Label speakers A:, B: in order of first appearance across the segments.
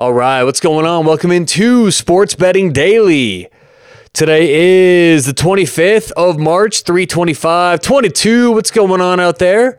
A: All right, what's going on? Welcome into Sports Betting Daily. Today is the 25th of March, 325, 22. What's going on out there?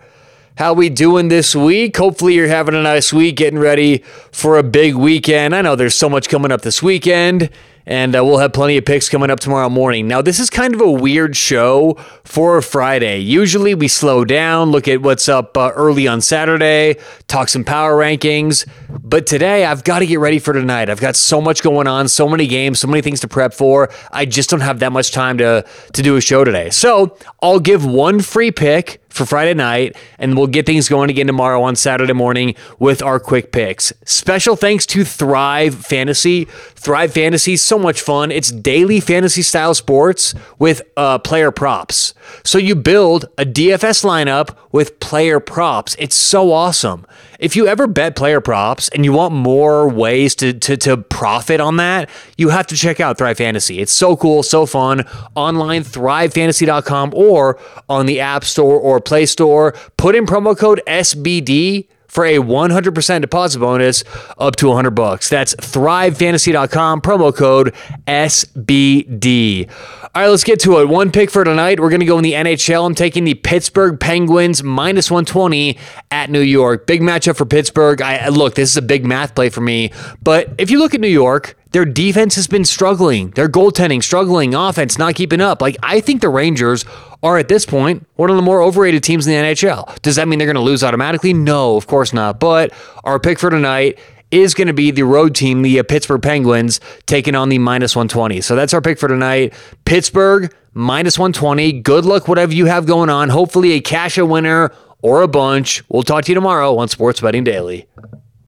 A: How we doing this week? Hopefully you're having a nice week, getting ready for a big weekend. I know there's so much coming up this weekend and uh, we'll have plenty of picks coming up tomorrow morning. Now, this is kind of a weird show for Friday. Usually we slow down, look at what's up uh, early on Saturday, talk some power rankings. But today, I've got to get ready for tonight. I've got so much going on, so many games, so many things to prep for. I just don't have that much time to, to do a show today. So I'll give one free pick for Friday night, and we'll get things going again tomorrow on Saturday morning with our quick picks. Special thanks to Thrive Fantasy. Thrive Fantasy, so much fun. It's daily fantasy style sports with uh, player props. So you build a DFS lineup with player props. It's so awesome. If you ever bet player props and you want more ways to, to, to profit on that, you have to check out Thrive Fantasy. It's so cool, so fun. Online, thrivefantasy.com or on the App Store or Play Store. Put in promo code SBD for a 100% deposit bonus up to 100 bucks. That's thrivefantasy.com promo code SBD. All right, let's get to it. One pick for tonight. We're going to go in the NHL. I'm taking the Pittsburgh Penguins minus 120 at New York. Big matchup for Pittsburgh. I look, this is a big math play for me, but if you look at New York, their defense has been struggling. Their goaltending struggling, offense not keeping up. Like I think the Rangers are at this point one of the more overrated teams in the NHL. Does that mean they're going to lose automatically? No, of course not. But our pick for tonight is going to be the road team, the uh, Pittsburgh Penguins, taking on the minus 120. So that's our pick for tonight. Pittsburgh minus 120. Good luck, whatever you have going on. Hopefully, a cash a winner or a bunch. We'll talk to you tomorrow on Sports Betting Daily.